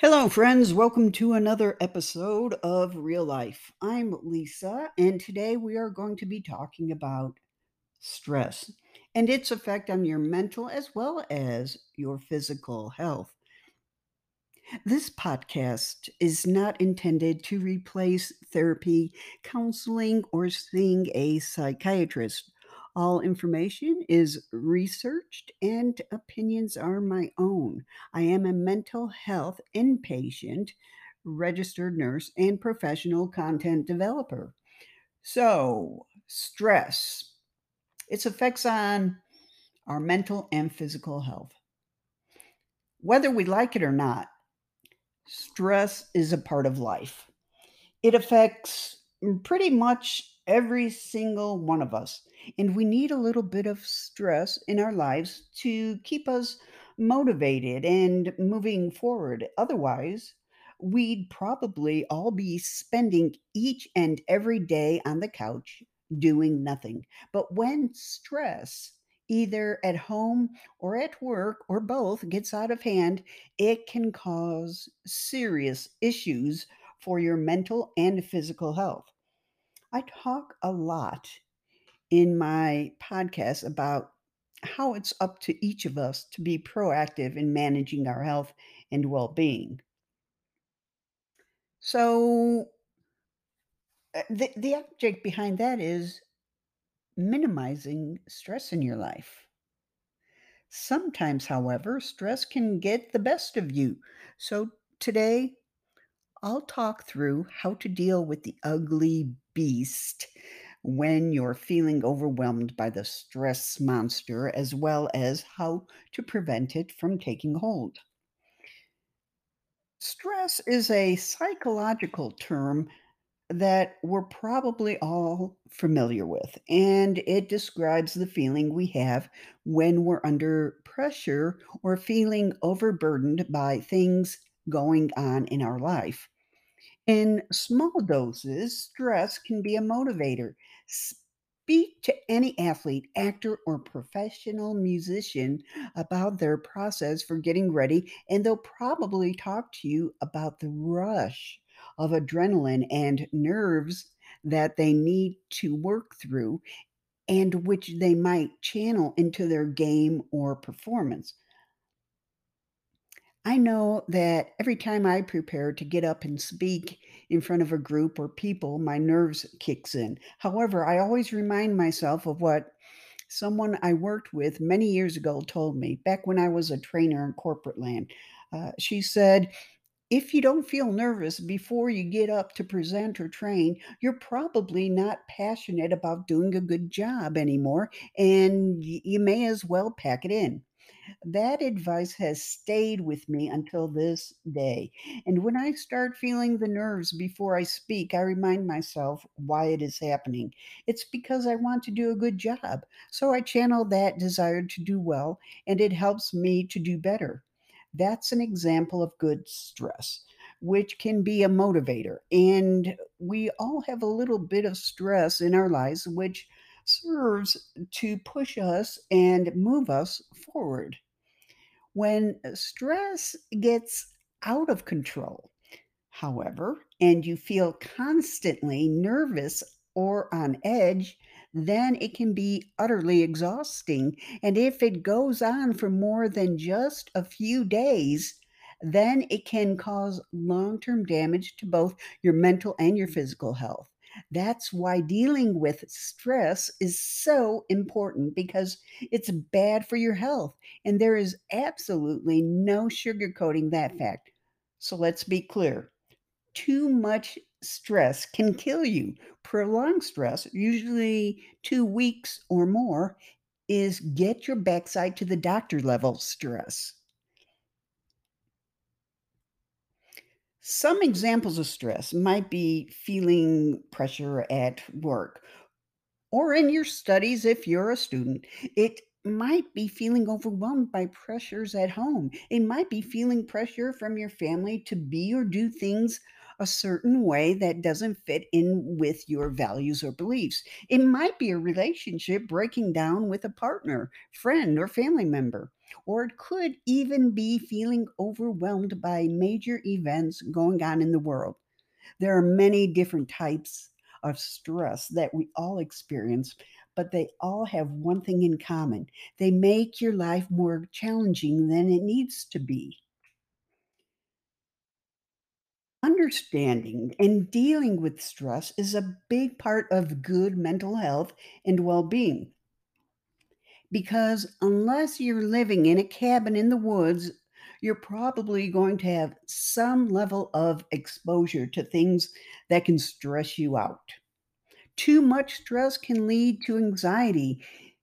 Hello, friends. Welcome to another episode of Real Life. I'm Lisa, and today we are going to be talking about stress and its effect on your mental as well as your physical health. This podcast is not intended to replace therapy, counseling, or seeing a psychiatrist. All information is researched and opinions are my own. I am a mental health inpatient, registered nurse, and professional content developer. So, stress, its effects on our mental and physical health. Whether we like it or not, stress is a part of life. It affects pretty much every single one of us. And we need a little bit of stress in our lives to keep us motivated and moving forward. Otherwise, we'd probably all be spending each and every day on the couch doing nothing. But when stress, either at home or at work or both, gets out of hand, it can cause serious issues for your mental and physical health. I talk a lot in my podcast about how it's up to each of us to be proactive in managing our health and well being. So, uh, the, the object behind that is minimizing stress in your life. Sometimes, however, stress can get the best of you. So, today I'll talk through how to deal with the ugly beast when you're feeling overwhelmed by the stress monster, as well as how to prevent it from taking hold. Stress is a psychological term that we're probably all familiar with, and it describes the feeling we have when we're under pressure or feeling overburdened by things going on in our life. In small doses, stress can be a motivator. Speak to any athlete, actor, or professional musician about their process for getting ready, and they'll probably talk to you about the rush of adrenaline and nerves that they need to work through and which they might channel into their game or performance. I know that every time I prepare to get up and speak in front of a group or people, my nerves kicks in. However, I always remind myself of what someone I worked with many years ago told me back when I was a trainer in corporate land. Uh, she said, if you don't feel nervous before you get up to present or train, you're probably not passionate about doing a good job anymore, and you may as well pack it in. That advice has stayed with me until this day. And when I start feeling the nerves before I speak, I remind myself why it is happening. It's because I want to do a good job. So I channel that desire to do well, and it helps me to do better. That's an example of good stress, which can be a motivator. And we all have a little bit of stress in our lives, which serves to push us and move us forward. When uh, stress gets out of control, however, and you feel constantly nervous or on edge, then it can be utterly exhausting. And if it goes on for more than just a few days, then it can cause long term damage to both your mental and your mm. physical health. That's why dealing with stress is so important because it's bad for your health. And there is absolutely no sugarcoating that mm. fact. So let's be clear too much stress can kill you. Prolonged stress, usually two weeks or more, is get your backside to the doctor level stress. Some examples of stress might be feeling pressure at work or in your studies if you're a student. It might be feeling overwhelmed by pressures at home. It might be feeling pressure from your family to be or do things a certain way that doesn't fit in with your values or beliefs. It might be a relationship breaking down with a partner, friend, or family member. or it could even be feeling overwhelmed by major events going on in the world. There are many different types of stress that we all experience, but they all have one thing in common they make your life more challenging than it needs to be. Understanding and dealing with stress is a big part of good mental health and well being. Because unless you're living in a cabin in the woods, you're probably going to have some level of exposure to things that can stress you out. Too much stress can lead to anxiety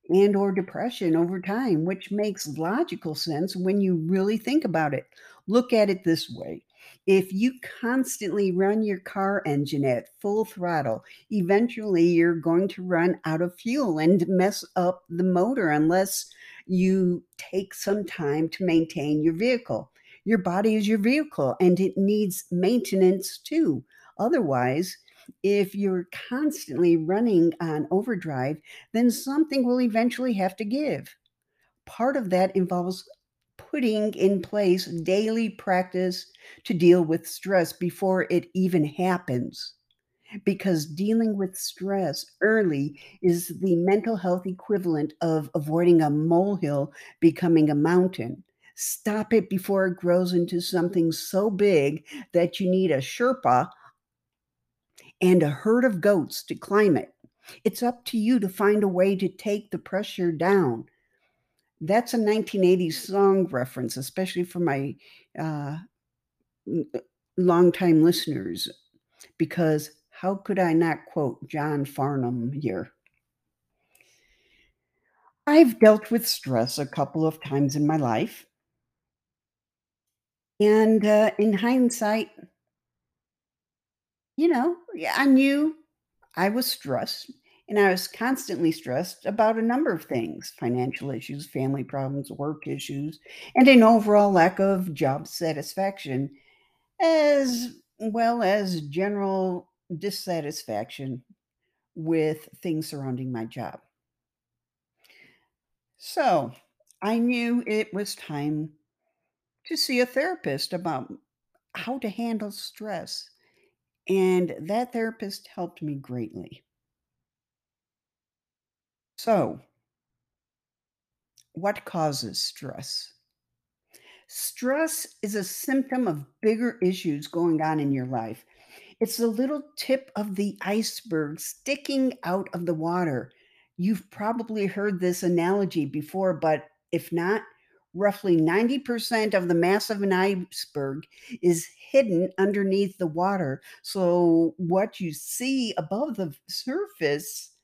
and or depression over time, which makes logical sense when you really think about it. Look at it this way. If you constantly run your car engine at full throttle, eventually you're going to run out of fuel and mess up the motor unless you take some time to maintain your vehicle. Your body is your vehicle and it needs maintenance too. Otherwise, if you're constantly running on overdrive, then something will eventually have to give. Part of that involves putting in place daily practice to deal with stress before it even happens. Because dealing with stress early is the mental health equivalent of avoiding a molehill becoming a mountain. Stop it before it grows into something so big that you need a Sherpa and a herd of goats to climb it. It's up to you to find a way to take the pressure down. That's a 1980s song reference, especially for my uh, longtime listeners, because how could I not quote John Farnham here? I've dealt with stress a couple of times in my life. And uh, in hindsight, you know, I knew I was stressed and I was constantly stressed about a number of things financial issues, family problems, work issues, and an overall lack of job satisfaction, as well as general dissatisfaction with things surrounding my job. So I knew it was time to see a therapist about how to handle stress. And that therapist helped me greatly. So, what causes stress? Stress is a symptom of bigger issues going on in your life. It's the little tip of the iceberg sticking out of the water. You've probably heard this analogy before, but if not, roughly 90% of the mass of an iceberg is hidden underneath the water. So, what you see above the surface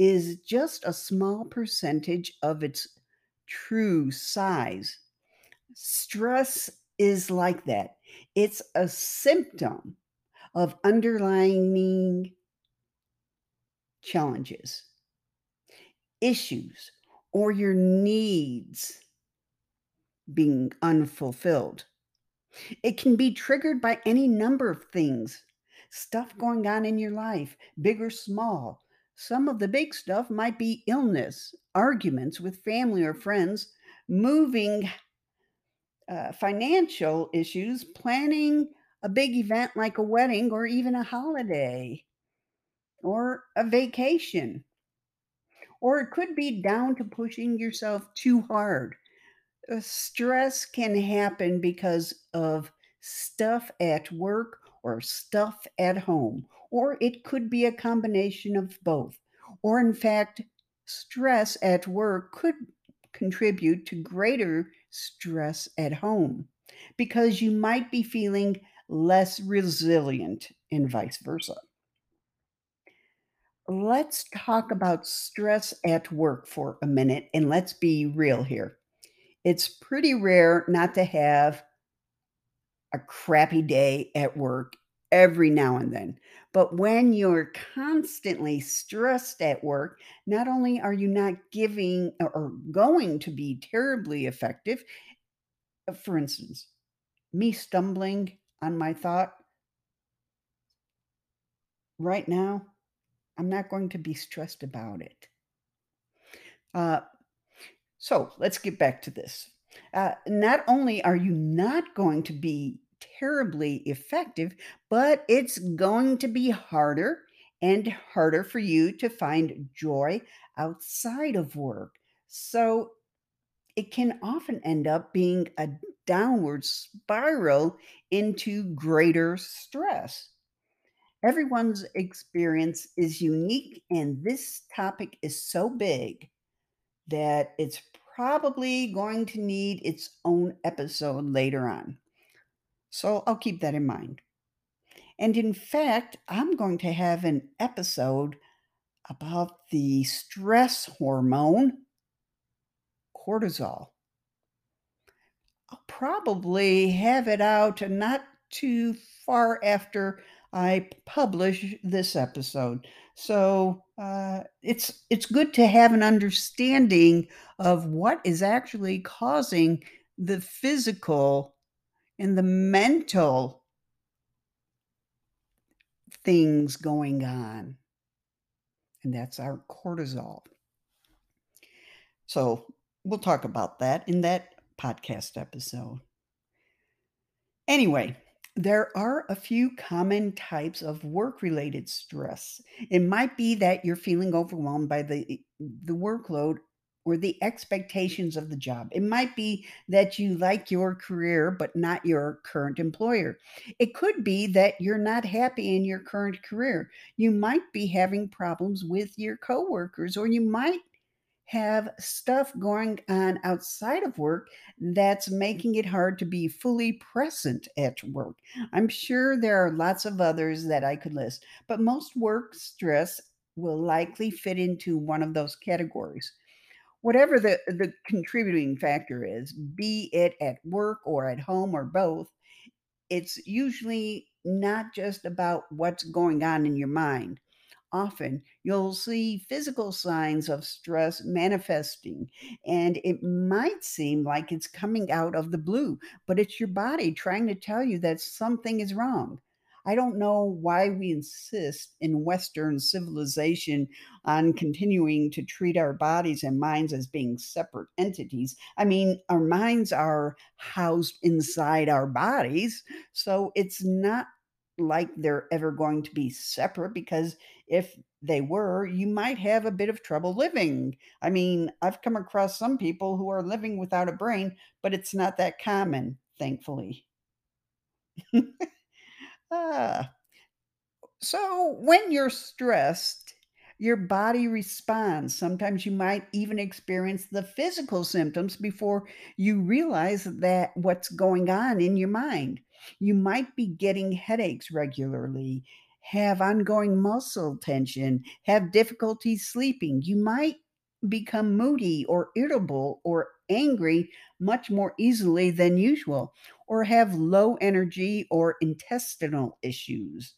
is just a small percentage of its true size. Stress is like that. It's a symptom of underlying challenges, issues, or your needs being unfulfilled. It can be triggered by any number of things, stuff going on in your life, big or small. Some of the big stuff might be illness, arguments with family or friends, moving, uh, financial issues, planning a big event like a wedding or even a holiday or a vacation. Or it could be down to pushing yourself too hard uh, stress can happen because of stuff at work or stuff at home, or it could be a combination of both. Or, in fact, stress at work could contribute to greater stress at home because you might be feeling less resilient and vice versa. Let's talk about stress at work for a minute and let's be real here. It's pretty rare not to have a crappy day at work every now and then. But when you're constantly stressed at work, not only are you not giving or going to be terribly effective, uh, for instance, me stumbling on my thought right now, I'm not going to be stressed about it. Uh, so let's get back to this. Uh, not only are you not going to be terribly effective, but it's going to be harder and harder for you to find joy outside of work. So it can often end up being a downward spiral into greater stress. Everyone's experience is unique, and this topic is so big that it's probably going to need its own episode later on. So I'll keep that in mind. And in fact, I'm going to have an episode about the stress hormone cortisol. I'll probably have it out not too far after I publish this episode. So uh, it's it's good to have an understanding of what is actually causing the physical and the mental things going on. And that's our cortisol. So we'll talk about that in that podcast episode. Anyway, there are a few common types of work-related stress. It might be that you're feeling overwhelmed by the the workload or the expectations of the job. It might be that you like your career but not your current employer. It could be that you're not happy in your current career. You might be having problems with your coworkers or you might have stuff going on outside of work that's making it hard to be fully present at work. I'm sure there are lots of others that I could list, but most work stress will likely fit into one of those categories. Whatever the, the contributing factor is, be it at work or at home or both, it's usually not just about what's going on in your mind. Often you'll see physical signs of stress manifesting, and it might seem like it's coming out of the blue, but it's your body trying to tell you that something is wrong. I don't know why we insist in Western civilization on continuing to treat our bodies and minds as being separate entities. I mean, our minds are housed inside our bodies, so it's not like they're ever going to be separate because if they were, you might have a bit of trouble living. I mean, I've come across some people who are living without a brain, but it's not that common, thankfully. ah. So, when you're stressed, your body responds. Sometimes you might even experience the physical symptoms before you realize that what's going on in your mind. You might be getting headaches regularly, have ongoing muscle tension, have difficulty sleeping. You might become moody or irritable or angry much more easily than usual, or have low energy or intestinal issues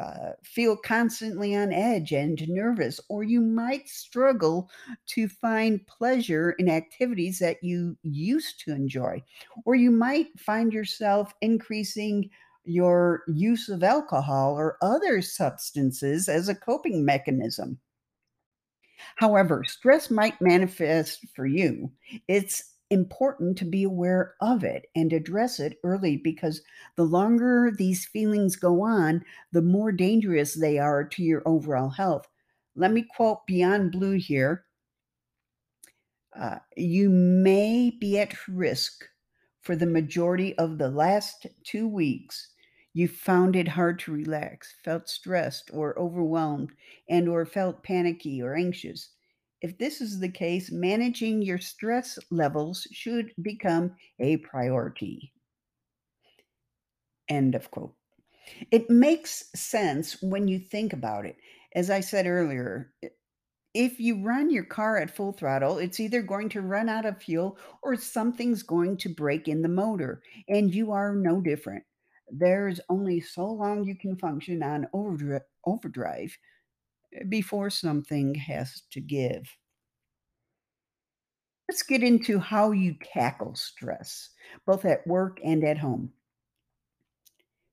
uh, feel constantly on edge and nervous, or you might struggle to find pleasure in activities that you used to enjoy, or you might find yourself increasing your use of alcohol or other substances as a coping mechanism. However, stress might manifest for you. It's important to be aware of it and address it early because the longer these feelings go on, the more dangerous they are to your overall health. Let me quote Beyond Blue here. Uh, you may be at risk for the majority of the last two weeks you found it hard to relax, felt stressed or overwhelmed, and or felt panicky or anxious. If this is the case, managing your stress levels should become a priority. End of quote. It makes sense when you think about it. As I said earlier, if you run your car at full throttle, it's either going to run out of fuel or something's going to break in the motor, and you are no different. There's only so long you can function on overdri- overdrive before something has to give. Let's get into how you tackle stress, both at work and at home.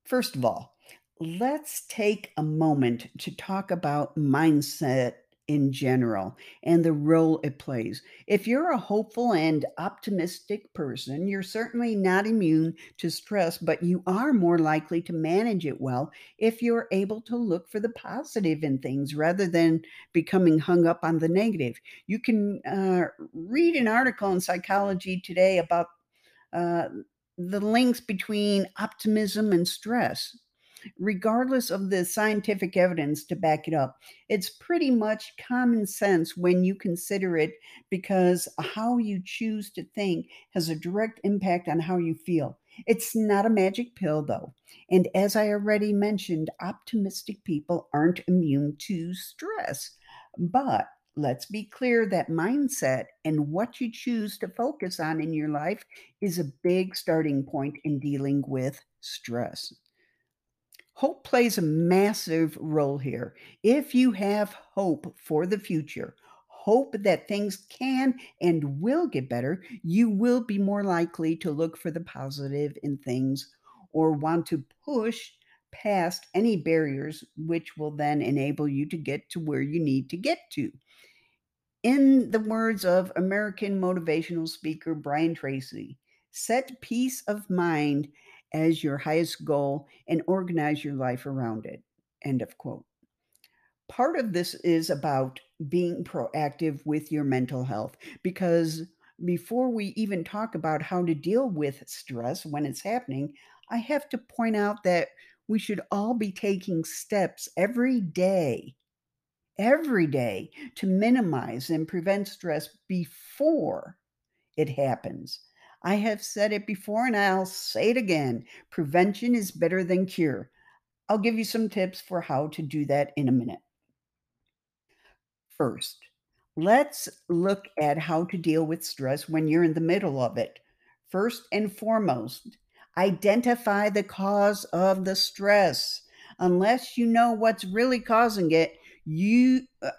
First of all, let's take a moment to talk about mindset in general and the role it plays. If you're a hopeful and optimistic person, you're certainly not immune to stress, but you are more likely to manage it well if you're able to look for the positive in things rather than becoming hung up on the negative. You can uh, read an article in Psychology Today about uh, the links between optimism and stress regardless of the scientific evidence to back it up. It's pretty much common sense when you consider it because how you choose to think has a direct impact on how you feel. It's not a magic pill, though. And as I already mentioned, optimistic people aren't immune to stress. But let's be clear that mindset and what you choose to focus on in your life is a big starting point in dealing with stress. Hope plays a massive role here. If you have hope for the future, hope that things can and will get better, you will be more likely to look for the positive in things or want to push past any barriers, which will then enable you to get to where you need to get to. In the words of American motivational speaker Brian Tracy, set peace of mind as your highest goal and organize your life around it. End of quote. Part of this is about being proactive with your mental health because before we even talk about how to deal with stress when it's happening, I have to point out that we should all be taking steps every day, every day to minimize and prevent stress before it happens. I have said it before and I'll say it again prevention is better than cure. I'll give you some tips for how to do that in a minute. First, let's look at how to deal with stress when you're in the middle of it. First and foremost, identify the cause of the stress. Unless you know what's really causing it, you uh,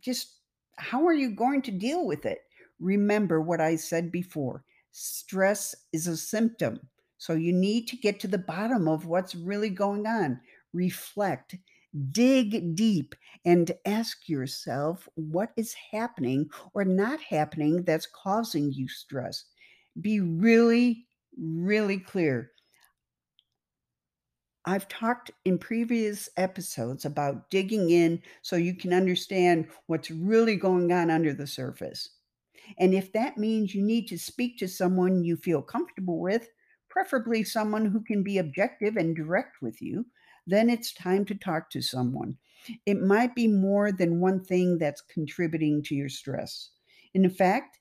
just how are you going to deal with it? Remember what I said before stress is a symptom. So you need to get to the bottom of what's really going on. Reflect, dig deep, and ask yourself what is happening or not happening that's causing you stress. Be really, really clear. I've talked in previous episodes about digging in so you can understand what's really going on under the surface. And if that means you need to speak to someone you feel comfortable with, preferably someone who can be objective and direct with you, then it's time to talk to someone. It might be more than one thing that's contributing to your stress. In fact,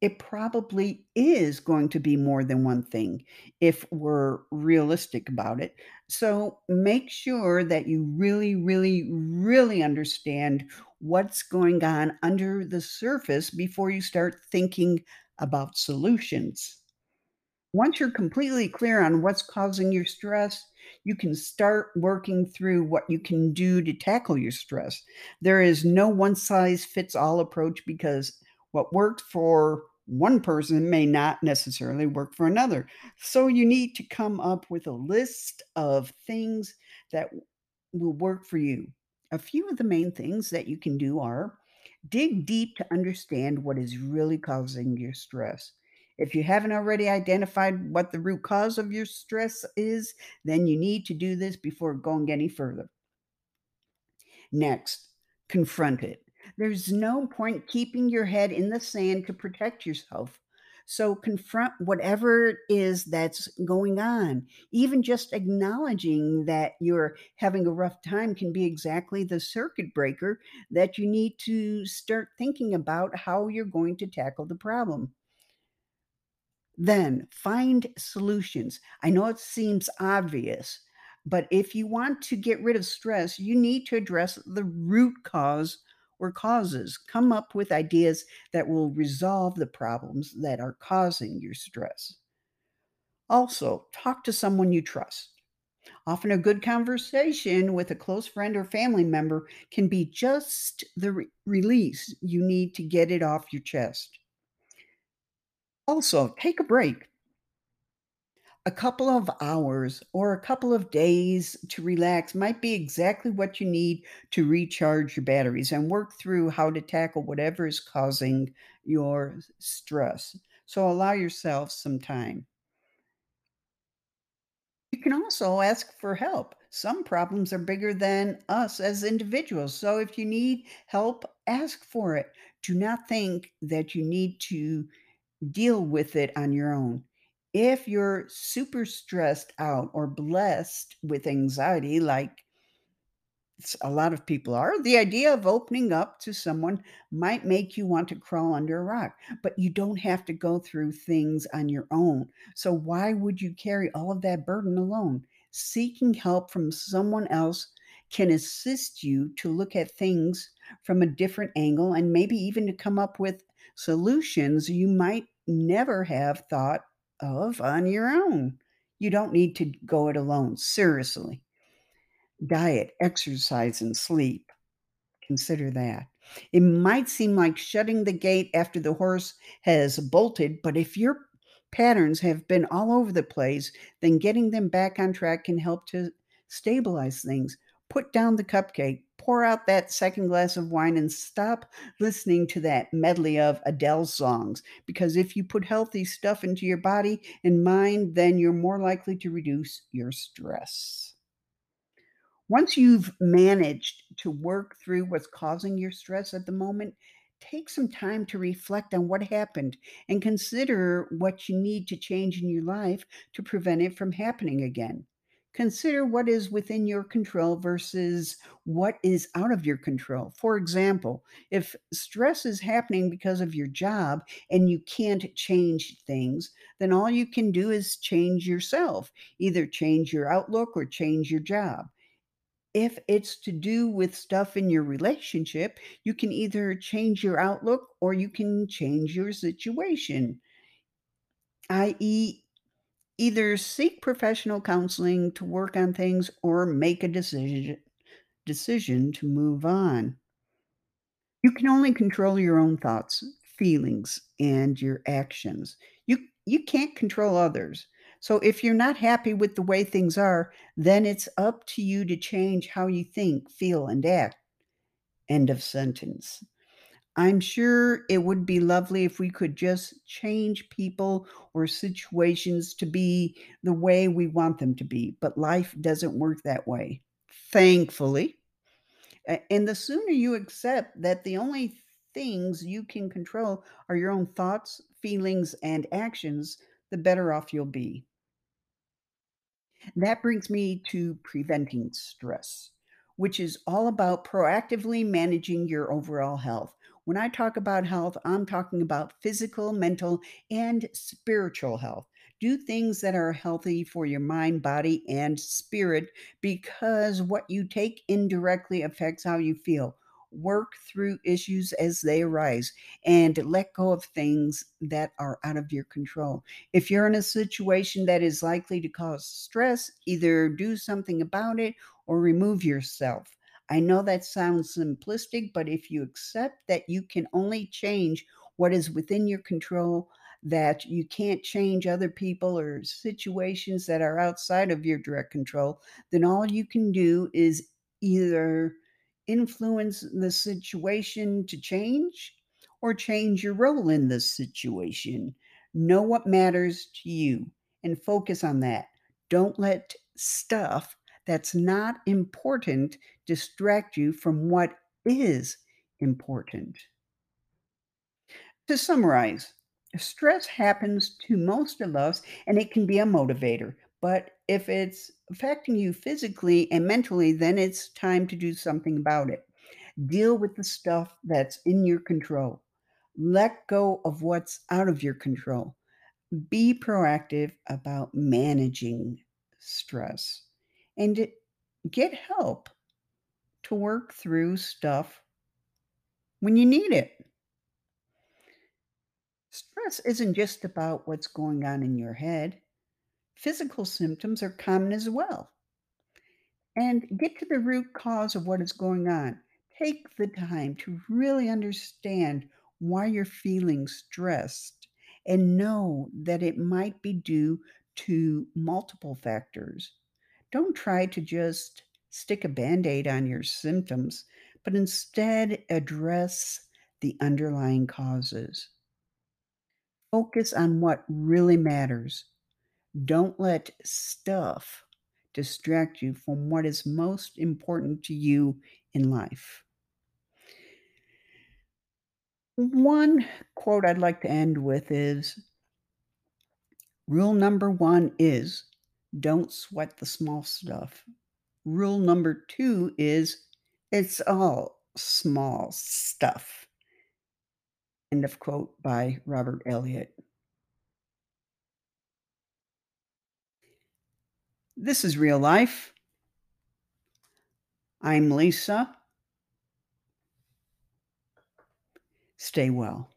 it probably is going to be more than one thing if we're realistic about it. So make sure that you really, really, really understand what's going on under the surface before you start thinking about solutions. Once you're completely clear on what's causing your stress, you can start working through what you can do to tackle your stress. There is no one size fits all approach because what worked for one person may not necessarily work for another. So you need to come up with a list of things that will work for you. A few of the main things that you can do are dig deep to understand what is really causing your stress. If you haven't already identified what the root cause of your stress is, then you need to do this before going any further. Next, confront it. There's no point keeping your head in the sand to protect yourself. So confront whatever it is that's going on. Even just acknowledging that you're having a rough time can be exactly the circuit breaker that you need to start thinking about how you're going to tackle the problem. Then find solutions. I know it seems obvious, but if you want to get rid of stress, you need to address the root cause or causes. Come up with ideas that will resolve the problems that are causing your stress. Also, talk to someone you trust. Often, a good conversation with a close friend or family member can be just the re- release you need to get it off your chest. Also, take a break. A couple of hours or a couple of days to relax might be exactly what you need to recharge your batteries and work through how to tackle whatever is causing your stress. So allow yourself some time. You can also ask for help. Some problems are bigger than us as individuals. So if you need help, ask for it. Do not think that you need to deal with it on your own. If you're super stressed out or blessed with anxiety, like a lot of people are, the idea of opening up to someone might make you want to crawl under a rock, but you don't have to go through things on your own. So, why would you carry all of that burden alone? Seeking help from someone else can assist you to look at things from a different angle and maybe even to come up with solutions you might never have thought of on your own. You don't need to go it alone, seriously. Diet, exercise, and sleep. Consider that. It might seem like shutting the gate after the horse has bolted, but if your patterns have been all over the place, then getting them back on track can help to stabilize things. Put down the cupcake, pour out that second glass of wine, and stop listening to that medley of Adele songs. Because if you put healthy stuff into your body and mind, then you're more likely to reduce your stress. Once you've managed to work through what's causing your stress at the moment, take some time to reflect on what happened and consider what you need to change in your life to prevent it from happening again. Consider what is within your control versus what is out of your control. For example, if stress is happening because of your job and you can't change things, then all you can do is change yourself. Either change your outlook or change your job. If it's to do with stuff in your relationship, you can either change your outlook or you can change your situation, i.e., either seek professional counseling to work on things or make a decision decision to move on. You can only control your own thoughts, feelings, and your actions. You you can't control others. So if you're not happy with the way things are, then it's up to you to change how you think, feel, and act. End of sentence. I'm sure it would be lovely if we could just change people or situations to be the way we want them to be, but life doesn't work that way. Thankfully. And the sooner you accept that the only things you can control are your own thoughts, feelings, and actions, the better off you'll be. That brings me to preventing stress, which is all about proactively managing your overall health. When I talk about health, I'm talking about physical, mental, and spiritual health. Do things that are healthy for your mind, body, and spirit because what you take indirectly affects how you feel. Work through issues as they arise and let go of things that are out of your control. If you're in a situation that is likely to cause stress, either do something about it or remove yourself. I know that sounds simplistic, but if you accept that you can only change what is within your control, that you can't change other people or situations that are outside of your direct control, then all you can do is either influence the situation to change or change your role in the situation. Know what matters to you and focus on that. Don't let stuff that's not important distract you from what is important. To summarize, stress happens to most of us and it can be a motivator. But if it's affecting you physically and mentally, then it's time to do something about it. Deal with the stuff that's in your control. Let go of what's out of your control. Be proactive about managing stress and get help to work through stuff when you need it. Stress isn't just about what's going on in your head, physical symptoms are common as well. And get to the root cause of what is going on. Take the time to really understand why you're feeling stressed and know that it might be due to multiple factors. Don't try to just stick a band aid on your symptoms, but instead address the underlying causes. Focus on what really matters. Don't let stuff distract you from what is most important to you in life. One quote I'd like to end with is Rule number one is don't sweat the small stuff. Rule number two is it's all small stuff. End of quote by Robert Eliot. This is real life. I'm Lisa. Stay well.